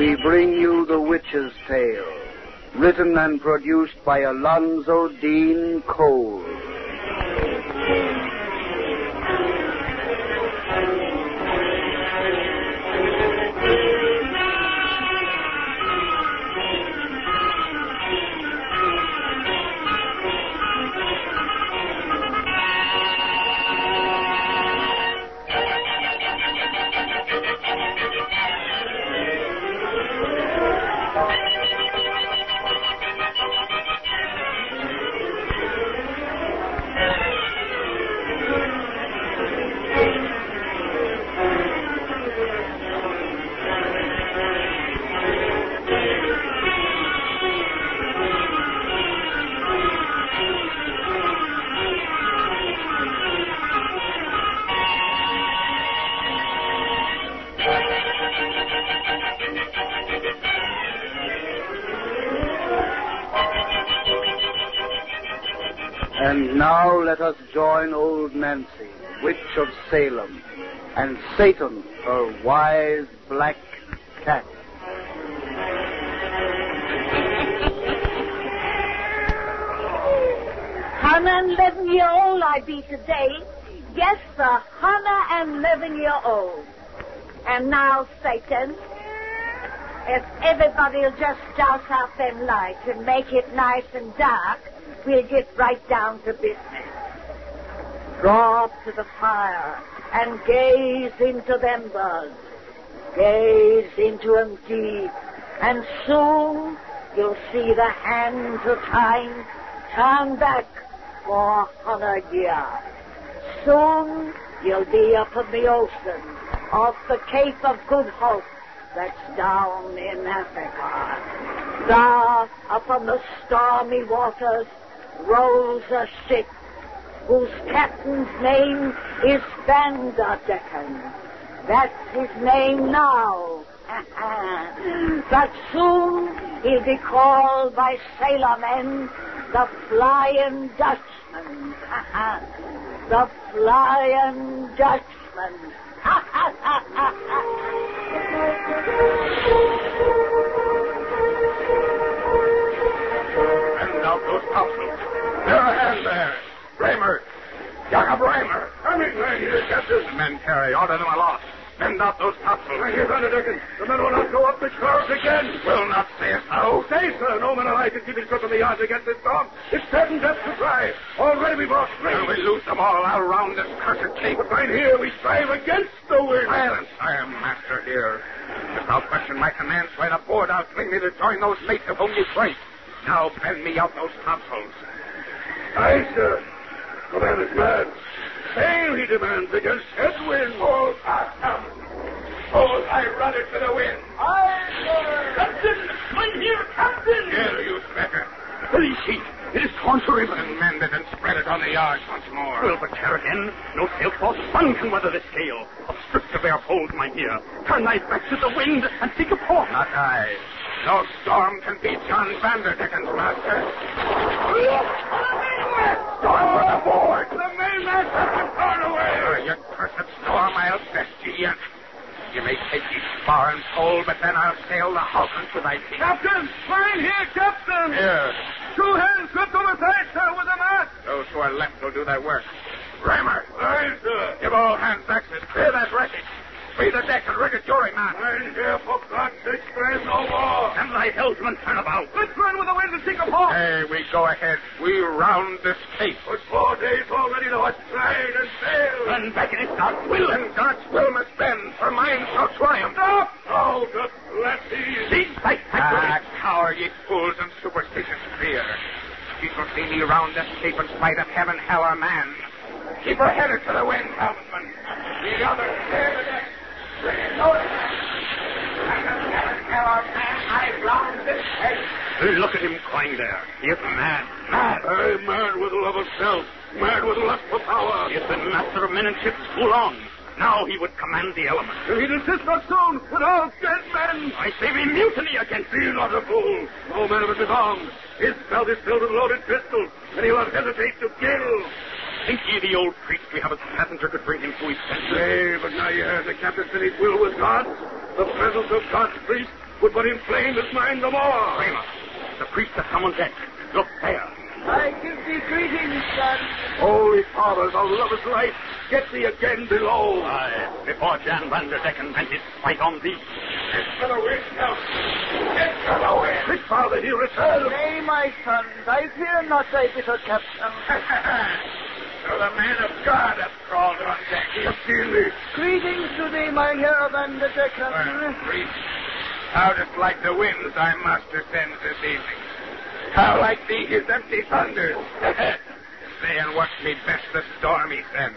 we bring you The Witch's Tale, written and produced by Alonzo Dean Cole. Old Nancy, witch of Salem, and Satan, her wise black cat. Hundred year old I be today. Yes, sir, hundred and eleven year old. And now, Satan, if everybody'll just douse out them lights and make it nice and dark, we'll get right down to business. Draw up to the fire and gaze into them buds. Gaze into 'em deep, and soon you'll see the hands of time turn back for hundred years. Soon you'll be up in the ocean off the Cape of Good Hope that's down in Africa. There, up on the stormy waters, rolls a ship whose captain's name is Vanderdecken. That's his name now. but soon he'll be called by sailormen the Flying Dutchman. the Flying Dutchman. Send out those topsails. They're a hand there. Raymer. Jacob Raymer. Coming right here, Captain. The men carry. Order them aloft. Send out those topsails. Right here, Vanderdecken. The men will not go up the clouds again. Will not say so. Say, sir. No man alive can keep his grip on the yards against this storm. It's certain death to try. Already we brought three. Will we lose them all out around this cursed cape? But right here we strive against the wind. Silence. I am master here. Without question, my command's right aboard. I'll swing me to join those mates of whom you fight. Now bend me out those topsails. Aye, sir. The man is mad. Sail, he demands, against headwind. Hold fast, Captain. Hold I it to the wind. Aye, sir. Captain, I'm here, Captain. Here, you slacker. Holy sheet. It is torn to ribbons. And mend it and spread it on the yards once more. Well, but tear again. No sail force sun can weather this gale. Obstruct the bare poles, my dear. Turn thy back to the wind and seek a port. Not I. No storm can beat John Vanderdecken's master. Storm for the board. The mainmast has been torn away. Oh, you cursed storm, I'll best you yet. You may and pole, but then I'll sail the Hawkins to thy feet. Captain! Fine here, Captain! Here. Two hands gripped on the side, sir, with a mast. Those who are left will do thy work. Raymer. Aye, sir. Give all hands axes. Clear that wreckage. Free the deck and rig a jury man. I'm here for God's sake, friend, no more. And thy helmsman turn about. Let's run with the wind and seek a port. Hey, we go ahead. We round this cape. But four days already hast tried and failed. And back in his God's will. And God's will must bend, for mine shall triumph. Stop! Oh, God bless thee. Seize thy Ah, cower, ye fools and superstitious fear. Ye shall see me round this cape in spite of heaven, hell, or man. Keep her headed to the wind, helmsman. The other, clear the deck. Bring it notice. And heaven, hell, or man, I round this cape. Look at him crying there. He is mad. Mad. I'm mad with love of self, mad with lust for power. He has been master of men and ships too long. Now he would command the elements. If he desist not soon, with all dead men. I say we mutiny against Be not a fool. No man of us is armed. His belt is filled with loaded pistols, and he will not hesitate to kill. Think ye the old priest we have as passenger could bring him to his senses? Nay, but now you heard the captain his will with God. The presence of God's priest would but inflame his mind the more. Kramer, the priest has summoned death. Look there. I give thee greetings, son. Holy Father, thou lovest life. Get thee again below. Aye, before Jan van der Decken vent his spite on thee. Get from away now. Get from away. Quick, Father, he returns. Nay, my son, I fear not thy bitter captain. so the man of God hath crawled on deck. He has seen me. Greetings to thee, my Herr Van der Decken. priest, how dost like the winds thy master sends this evening? How like thee his empty thunders? Stay and watch me best the storm he sends.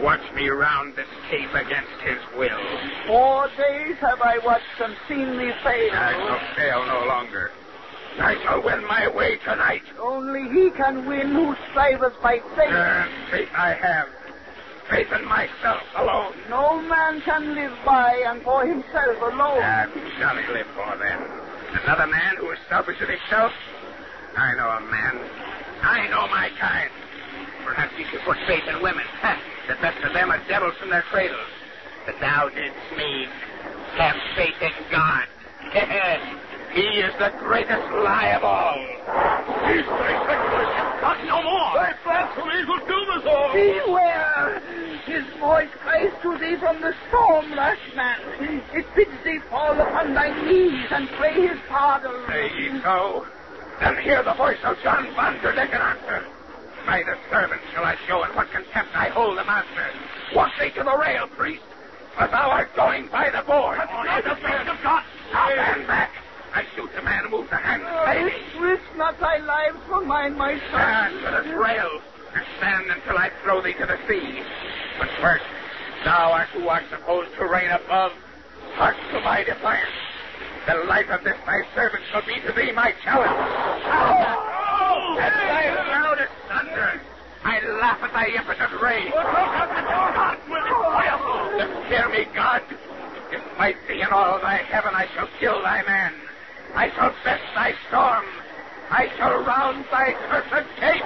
Watch me round this cape against his will. Four days have I watched and seen thee fail. I shall fail no longer. I shall win my way tonight. Only he can win who striveth by faith. And faith I have. Faith in myself alone. No man can live by and for himself alone. And shall he live for then? Another man who is selfish in himself? I know a man. I know my kind. Perhaps you should put faith in women. the best of them are devils from their cradles. But thou didst me have faith in God. he is the greatest lie of all. He's Not no more. Thy blasphemies will doom us all. Beware! His voice cries to thee from the storm, rash man. It bids thee fall upon thy knees and pray his pardon. Say ye so? Then hear the voice of John Van der Decken answer. By the servant shall I show in what contempt I hold the master. Walk thee to the rail, priest, for thou art going by the board. Not the faith of God. Now stand back. I shoot the man who moves the hand. Oh, Lady, Risk not thy lives for mine, my stand son. to this rail and stand until I throw thee to the sea. But first, thou art who art supposed to reign above. Hark to my defiance. The life of this thy servant shall be to thee my challenge. Oh! At thy loudest thunder, I laugh at thy impotent rage. Fear me, God. Despite thee and all thy heaven, I shall kill thy man. I shall best thy storm. I shall round thy cursed cape.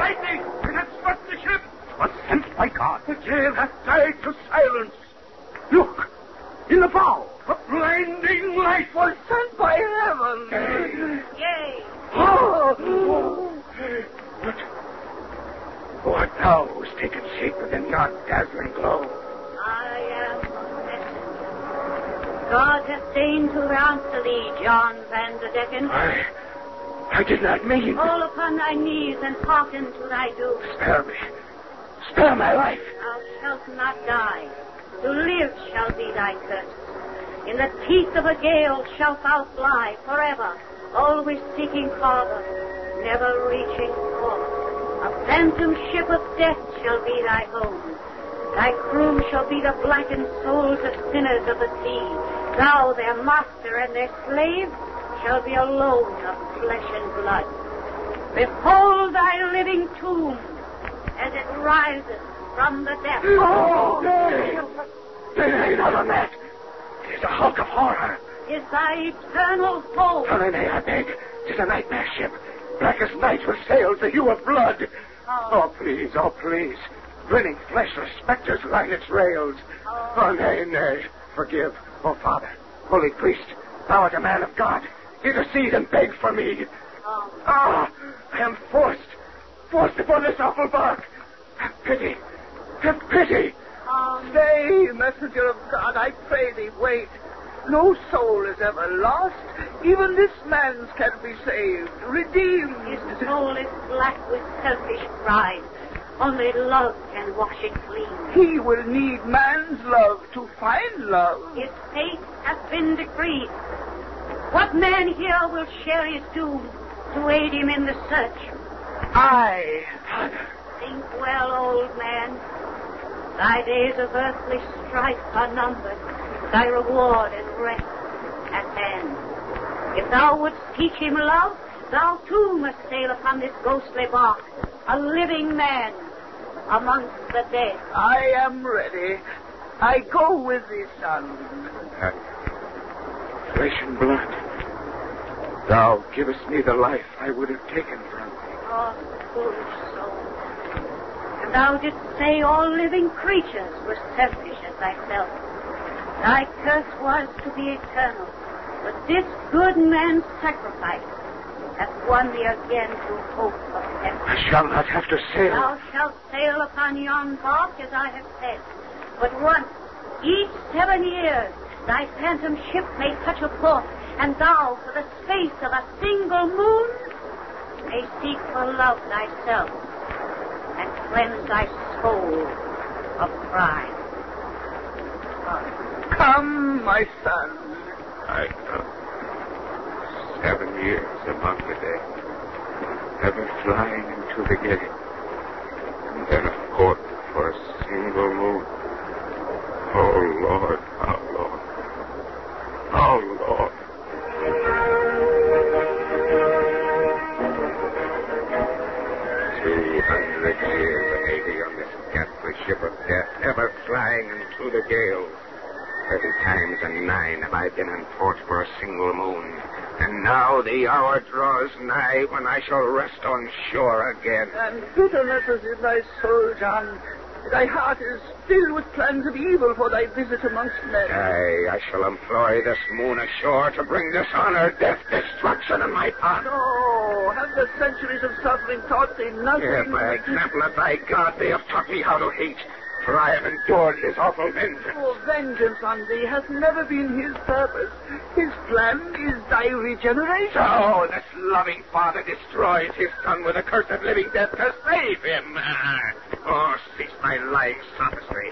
Lightning! It has struck the ship! Was sent by God. The gale hath died to silence. Look! In the bow, a blinding light was Sent by heaven. Yea. Oh! What? Who art thou who's taken shape within yon dazzling glow? I am blessed. God hath deigned to answer thee, John Van der Decken. I. I did not mean. Fall upon thy knees and hearken to thy doom. Spare me. Spare my life. Thou shalt not die. To live shall be thy curse. In the teeth of a gale shalt thou fly forever, always seeking harbor, never reaching port. A phantom ship of death shall be thy home. Thy crew shall be the blackened souls of sinners of the sea. Thou, their master and their slave, shall be alone of flesh and blood. Behold thy living tomb as it rises from the depths. Oh, nay. Nay, not on that. It is a hulk of horror. is thy eternal foe. Oh, nay, I beg. Tis a nightmare ship. Black as night with sails the hue of blood. Ah. Oh, please, oh, please. Grinning fleshless specters line its rails. Ah. Oh, nay, nay. Forgive. Oh, Father, holy priest, thou art a man of God. Intercede and beg for me. Oh, Ah, I am forced, forced upon this awful bark. Have pity, have pity. oh, Stay, messenger of God, I pray thee, wait. No soul is ever lost. Even this man's can be saved, redeemed. his soul is black with selfish pride. Only love can wash it clean. He will need man's love to find love. His fate has been decreed. What man here will share his doom to aid him in the search? I. Father, Think well, old man. Thy days of earthly strife are numbered. Thy reward is rest at hand. If thou wouldst teach him love, thou too must sail upon this ghostly bark, a living man amongst the dead. I am ready. I go with thee, son. flesh and blood. Thou givest me the life I would have taken from thee. Oh, foolish soul. And thou didst say all living creatures were selfish as thyself. Thy curse was to be eternal, but this good man's sacrifice hath won thee again to hope of heaven. I shall not have to sail. Thou shalt sail upon yon bark as I have said, but once, each seven years, thy phantom ship may touch a port, and thou, for the space of a single moon, may seek for love thyself and cleanse thy soul of crime. Come, my son. I know. Seven years among the dead. Ever flying into the gale. And then a port for a single moon. Oh, Lord, oh, Lord. Oh, Lord. Hundred years of eighty on this ghastly ship of death, ever flying into the gale. Thirty times and nine have I been in port for a single moon. And now the hour draws nigh when I shall rest on shore again. And bitterness is in thy soul, John. Thy heart is filled with plans of evil for thy visit amongst men. Aye, I shall employ this moon ashore to bring dishonor, death, destruction in my path. No, have the centuries of suffering taught thee nothing? Here, by example of thy God, they have taught me how to hate. For I have endured his awful vengeance. Oh, vengeance on thee has never been his purpose. His plan is thy regeneration. Oh, so this loving father destroys his son with a curse of living death to save him. Ah. Oh, cease thy lying sophistry.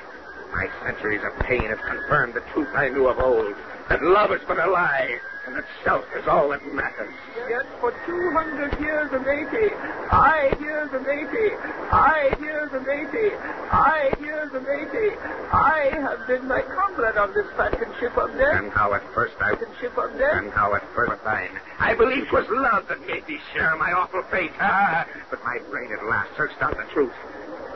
My centuries of pain have confirmed the truth I knew of old. That love is but a lie, and that self is all that matters. Yet for two hundred years and eighty, I years and eighty, I years and eighty, I years and eighty, I have been thy comrade on this phantom ship of death. And how at first I Phantom ship of death. And how at first was thine. I believed 'twas love that made thee share my awful fate. Ah, but my brain at last searched out the truth.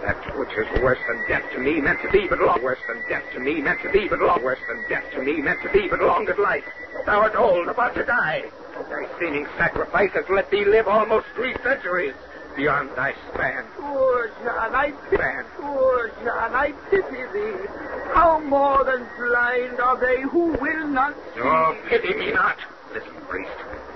That which is worse than death to me meant to be but long. Worse than death to me meant to be but long. Worse than death to me meant to be but long of life. Thou art old, about to die. Thy seeming sacrifice has let thee live almost three centuries beyond thy span. Poor John, I pity, Man. poor John, I pity thee. How more than blind are they who will not see. Oh, pity me not. Listen, priest.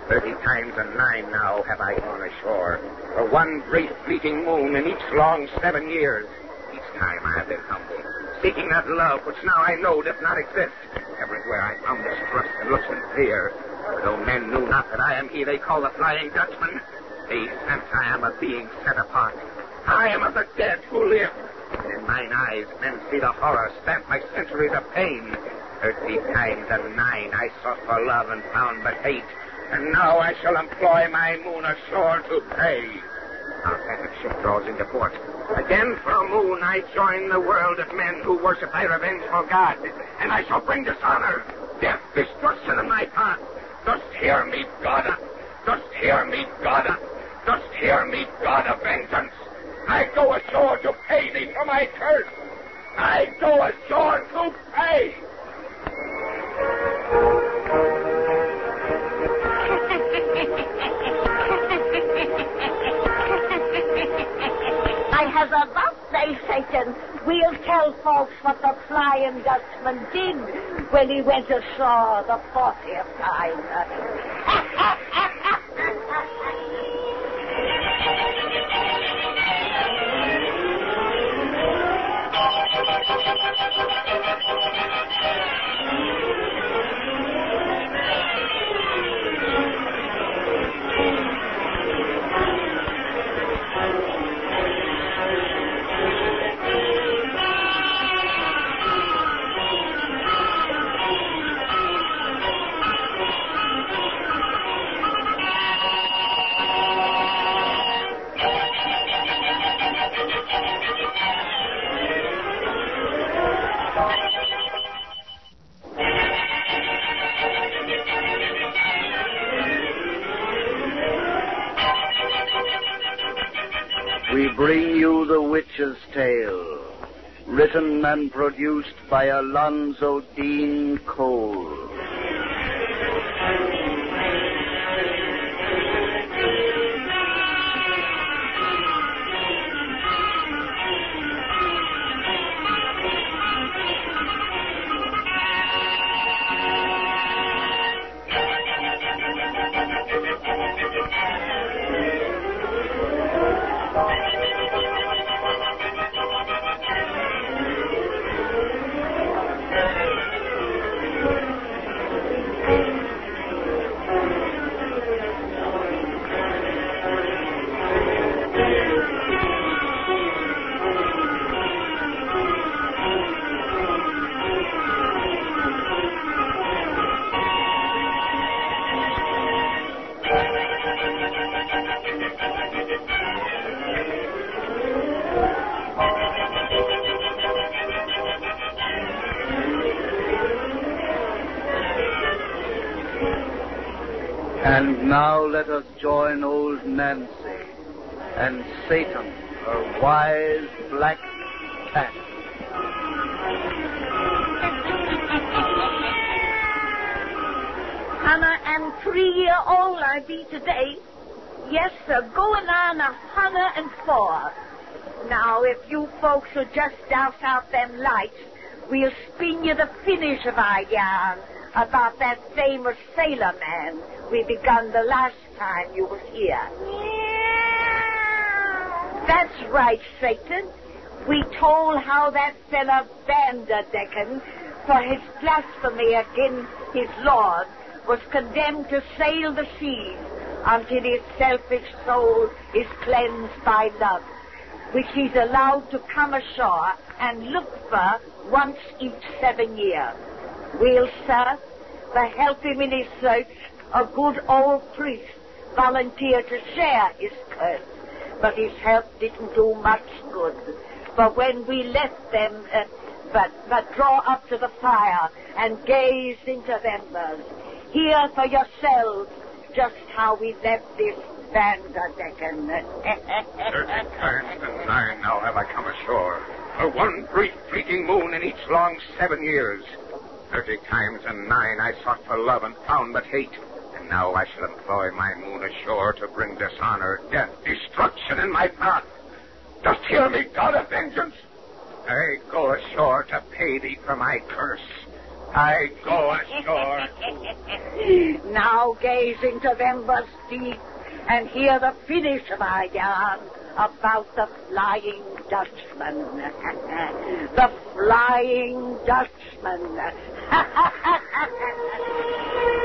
Thirty times and nine now have I gone ashore. For one brief fleeting moon in each long seven years. Each time I have been humble, seeking that love which now I know does not exist. Everywhere I found distrust and looks and fear. For though men knew not that I am he they call the Flying Dutchman, they sense I am a being set apart. I am of the dead who live. And in mine eyes, men see the horror stamped by centuries of pain. Thirty times and nine I sought for love and found but hate. And now I shall employ my moon ashore to pay. Our phantom ship draws into port. Again for a moon I join the world of men who worship thy revengeful God. And I shall bring dishonor, death, destruction in my path. Dost hear me, God? Dost hear me, God? Dost hear me, God of vengeance? I go ashore to pay thee for my curse. I go ashore to pay. Have a birthday, Satan. We'll tell folks what the Flying Dutchman did when he went ashore the 40th time. We bring you The Witch's Tale, written and produced by Alonzo Dean Cole. And now let us join old Nancy and Satan, her wise black cat. Hannah and three year old I be today. Yes, sir, going on a hundred and four. Now, if you folks will just douse out them lights, we'll spin you the finish of our yarn about that famous sailor man we begun the last time you was here. That's right, Satan. We told how that fella Vanderdecken, for his blasphemy against his Lord, was condemned to sail the seas until his selfish soul is cleansed by love, which he's allowed to come ashore and look for once each seven years. We'll, sir, to help him in his search, a good old priest volunteered to share his curse, but his help didn't do much good. For when we left them, uh, but, but draw up to the fire and gaze into embers, hear for yourselves just how we left this Vanderdecken. Thirty times and nine now have I come ashore. For one brief fleeting moon in each long seven years. Thirty times and nine I sought for love and found but hate. Now I shall employ my moon ashore to bring dishonor, death, destruction in my path. Dost hear me, God of vengeance? I go ashore to pay thee for my curse. I go ashore. now gaze into embers deep and hear the finish of our yarn about the Flying Dutchman. the Flying Dutchman.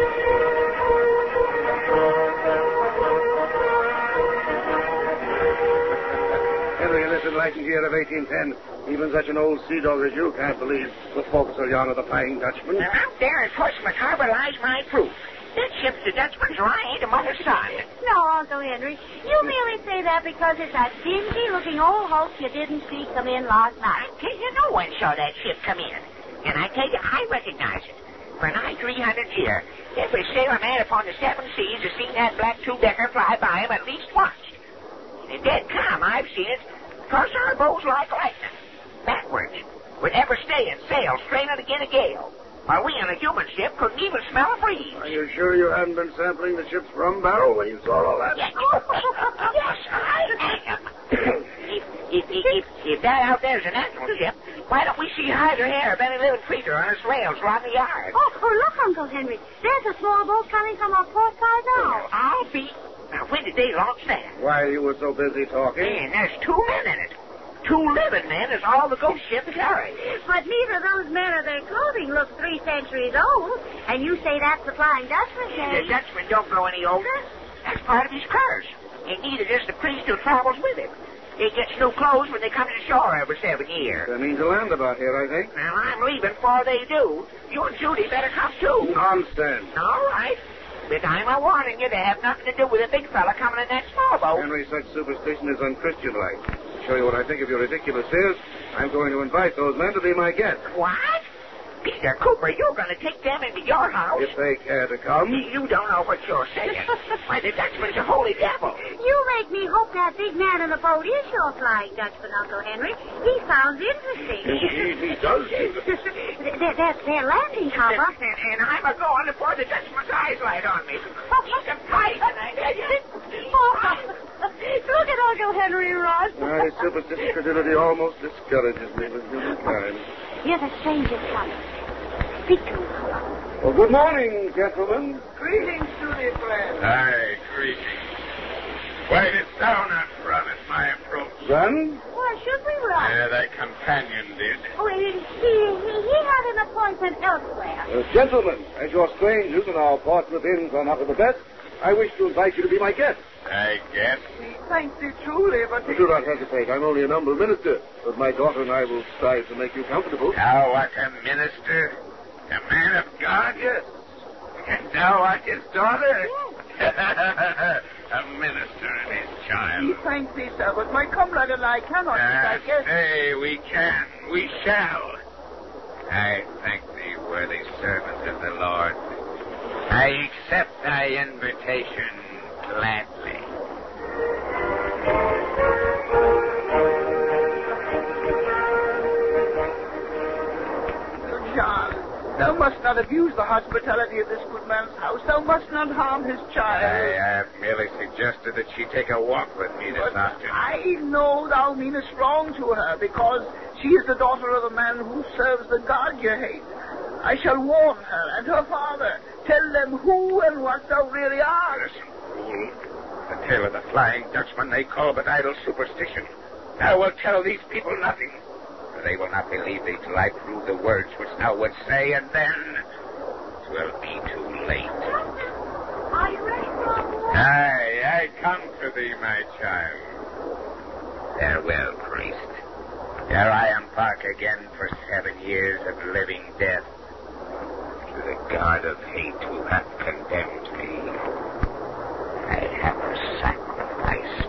Henry, in this enlightened year of 1810, even such an old sea dog as you can't believe the forecastle yarn of the Flying Dutchman. Now, out there in Portsmouth Harbor lies my proof. That ship's the Dutchman's right a mother's side. No, Uncle Henry. You merely say that because it's a dingy-looking old hulk you didn't see come in last night. I tell you, no one saw that ship come in. And I tell you, I recognize it. For nigh 300 years, every sailor man upon the seven seas has seen that black two-decker fly by him at least once. In dead calm, I've seen it cross our bows like lightning, backwards, Would ever staying sail straining again a gale. While we in a human ship couldn't even smell a breeze. Are you sure you hadn't been sampling the ship's rum barrel when you saw all that? Yes, yes I am. if, if, if, if that out there's a natural ship, why don't we see hide or hair of any living creature on its rails around the yard? Oh, oh, look, Uncle Henry. There's a small boat coming from our port side now. I'll be. Now, when did they launch that? While you were so busy talking. Man, there's two men in it. Two living men is all the ghost ship carries. But neither of those men or their clothing look three centuries old. And you say that's the Flying Dutchman, The Henry. Dutchman don't grow any older. That's part of his curse. And neither does the priest who travels with him. They get new clothes when they come to shore every seven years. That means a land about here, I think. Now, I'm leaving before they do. You and Judy better come too. Nonsense. All right. But I'm a warning you to have nothing to do with a big fella coming in that small boat. Henry, such superstition is unchristian-like. To show you what I think of your ridiculous fears, I'm going to invite those men to be my guests. What? Peter Cooper, you're going to take them into your house? If they care to come. You don't know what you're saying. Why, the Dutchman's a holy devil. You make me hope that big man in the boat is your Flying Dutchman, Uncle Henry. He sounds interesting. Indeed, he does. they're, they're, they're landing, And, Papa. and, and I'm a going before the Dutchman's eyes light on me. He's a fight, I tell you. Oh, look at Uncle Henry, Ross. My superstitious credulity almost discourages me with human kind. You're the stranger coming. Speak to him, Well, good morning, gentlemen. Greetings to thee, friend. Aye, greetings. Why didst thou not run at my approach? Run? Why should we run? Uh, thy companion did. Oh, he, he, he had an appointment elsewhere. Uh, gentlemen, as your strangers and our Portsmouth inns are not of the best, I wish to invite you to be my guests. I guess. Thank you truly, but Do not hesitate. I'm only an humble minister, but my daughter and I will strive to make you comfortable. Now, art a minister, a man of God. Yes. And now art his daughter? Yes. a minister and his child. thank thee, sir, but my comrade and I cannot, I Uh, guess. say we can, we shall. I thank thee, worthy servant of the Lord. I accept thy invitation gladly. Thou must not abuse the hospitality of this good man's house. Thou must not harm his child. I have merely suggested that she take a walk with me this But afternoon. I know thou meanest wrong to her because she is the daughter of a man who serves the God you hate. I shall warn her and her father. Tell them who and what thou really art. Listen, fool. The tale of the Flying Dutchman they call but idle superstition. I will tell these people nothing. They will not believe thee till I prove the words which thou wouldst say, and then it will be too late. Are you ready for our war? Aye, I come to thee, my child. Farewell, priest. There I embark again for seven years of living death. To the God of hate who hath condemned me, I have a sacrifice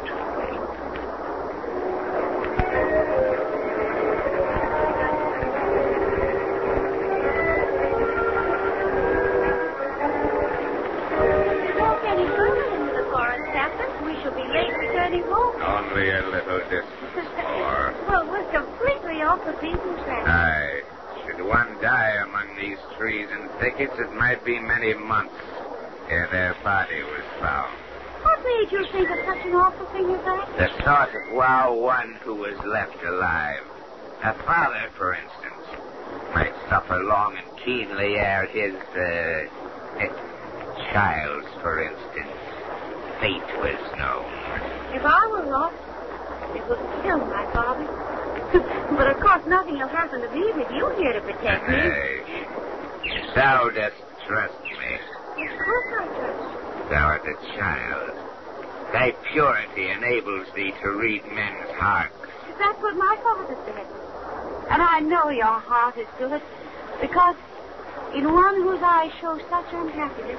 Only a little distance more. well, we're completely off the beaten track. Aye. Should one die among these trees and thickets, it might be many months ere their body was found. What made you think of such an awful thing as that? The thought of wow one who was left alive. A father, for instance, might suffer long and keenly ere his, uh, eh, child's, for instance, fate was known. If I were lost, it will kill my father. but of course, nothing will happen to me with you here to protect me. Nay, thou dost trust me. Of course I trust. Thou art a child. Thy purity enables thee to read men's hearts. That's what my father said. And I know your heart is good, because in one whose eyes show such unhappiness,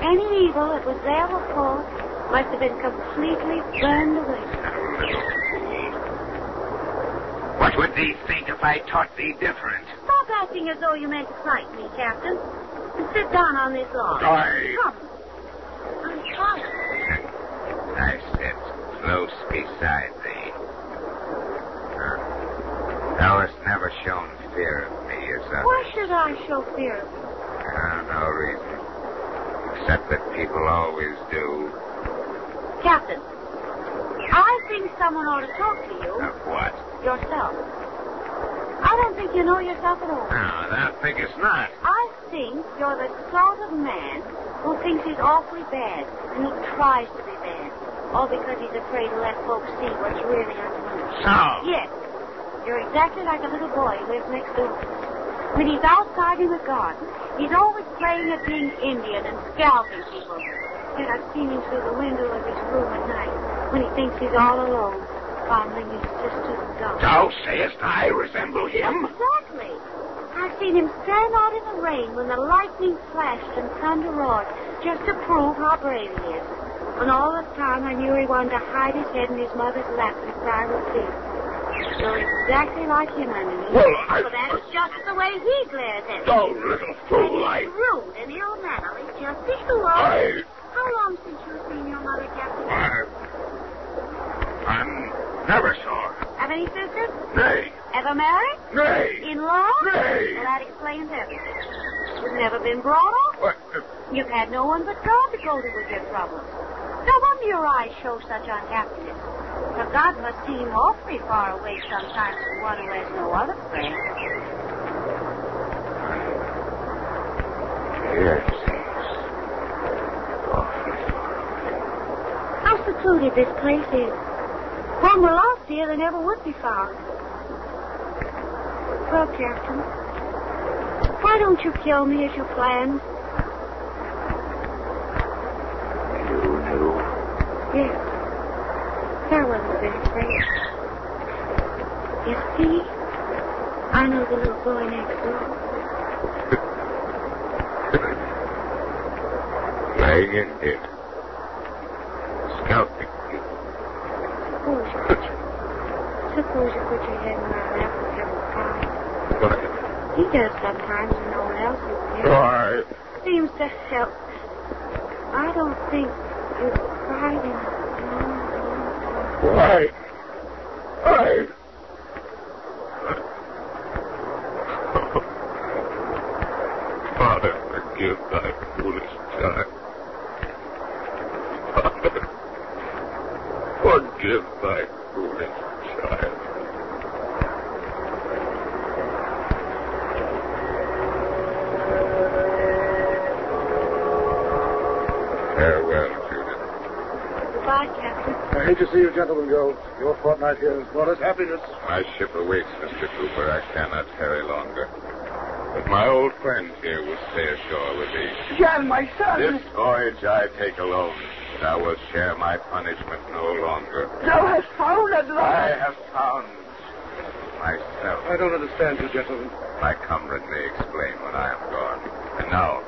any evil that was there before must have been completely burned away. What would thee think if I taught thee different? Stop acting as though you meant to fight me, Captain. And sit down on this log. Aye. Come. I'm sorry. I sit close beside thee. Huh. Thou hast never shown fear of me others. Why should I show fear of you? Uh, no reason. Except that people always do. Captain, I think someone ought to talk to you Of what? yourself. I don't think you know yourself at all. No, that figures not. I think you're the sort of man who thinks he's awfully bad and who tries to be bad. All because he's afraid to let folks see what's really underneath. So? Yes. You're exactly like a little boy who lives next door. When he's outside in the garden, he's always playing at being Indian and scalping people. Yet I've seen him through the window of his room at night when he thinks he's all alone, fondling his sister's gun. Thou sayest I resemble him? Exactly. I've seen him stand out in the rain when the lightning flashed and thunder roared, just to prove how brave he is. And all the time I knew he wanted to hide his head in his mother's lap and cry with fear. You're exactly like him underneath. Well, I- But that's just the way he glares at me. Thou little fool, I... Rude and ill-mannerly, just as you are. I... How long since you've seen your mother, Captain? I... I'm never sure. Have any sisters? Nay, Ever married? nay. In-laws? Nay. Well, that explains everything. You've never been brought up. What? You've had no one but God to go to with your troubles. No wonder your eyes show such unhappiness. For God must seem awfully far away sometimes from one who has no other friend. Yes. Awfully far. How secluded this place is. When we're lost here, they never would be found. Well, Captain, why don't you kill me as you planned? You knew. Yes. There wasn't a bit afraid. You see, I know the little boy next door. Lying in bed. Scalping me. Suppose you put your, suppose you put your head in my lap and have a. He does sometimes when no one else is there. Seems to help I don't think you've cried in a long, long Why? Why? Father, forgive thy foolish child. Father, forgive thy foolish child. Farewell, Judith. Goodbye, Captain. I hate to see you gentlemen go. Your fortnight here has brought us happiness. My ship awaits, Mr. Cooper. I cannot tarry longer. But my old friend here will stay ashore with me. Jan, my son. This voyage I take alone. Thou wilt share my punishment no longer. Thou hast found at I have found myself. I don't understand you, gentlemen. My comrade may explain when I am gone. And now,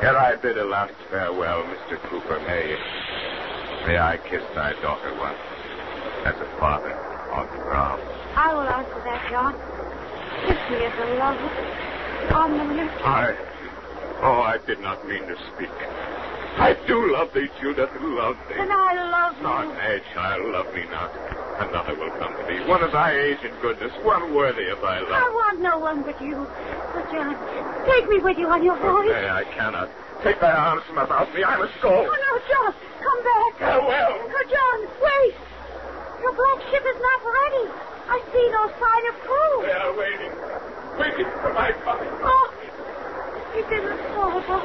ere I bid a last farewell, Mr. Cooper, may may I kiss thy daughter once, as a father on the brow. I will answer that, John. Kiss me as a lover on the lips. I, oh, I did not mean to speak. I do love thee, Judith, love thee. And I love Oh, you. nay, child, love me not. Another will come to thee, one of thy age and goodness, one worthy of thy love. I want no one but you. But, John, take me with you on your voyage. nay, I cannot. Take thy arms from about me. I must go. Oh, no, John, come back. Farewell. Oh, John, wait. Your black ship is not ready. I see no sign of crew. They are waiting, waiting for my coming. Oh, he didn't fall about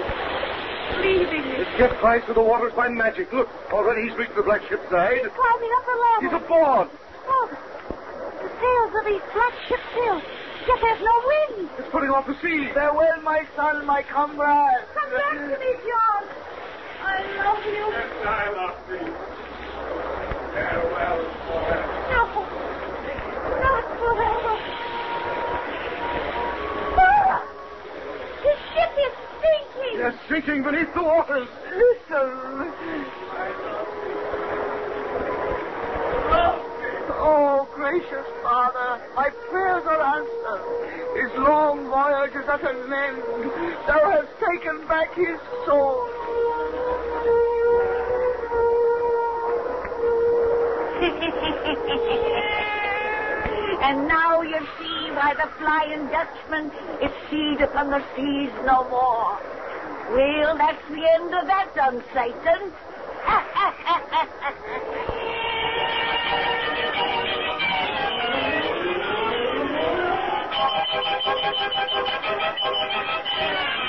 leaving me. This ship flies through the waters by magic. Look, already he's reached the black ship's side. Climbing up the ladder. He's aboard. Oh, the sails of these black ships fill. Yet there's no wind. It's putting off to sea. Farewell, my son, my comrade. Come back to me, John. I love you. I love. Farewell. No, not forever. The ship is sinking. Sinking beneath the waters. Listen. Oh, gracious Father, my prayers are answered. His long voyage is at an end. Thou hast taken back his soul. and now you see why the Flying Dutchman is seed upon the seas no more. Well, that's the end of that done, Satan.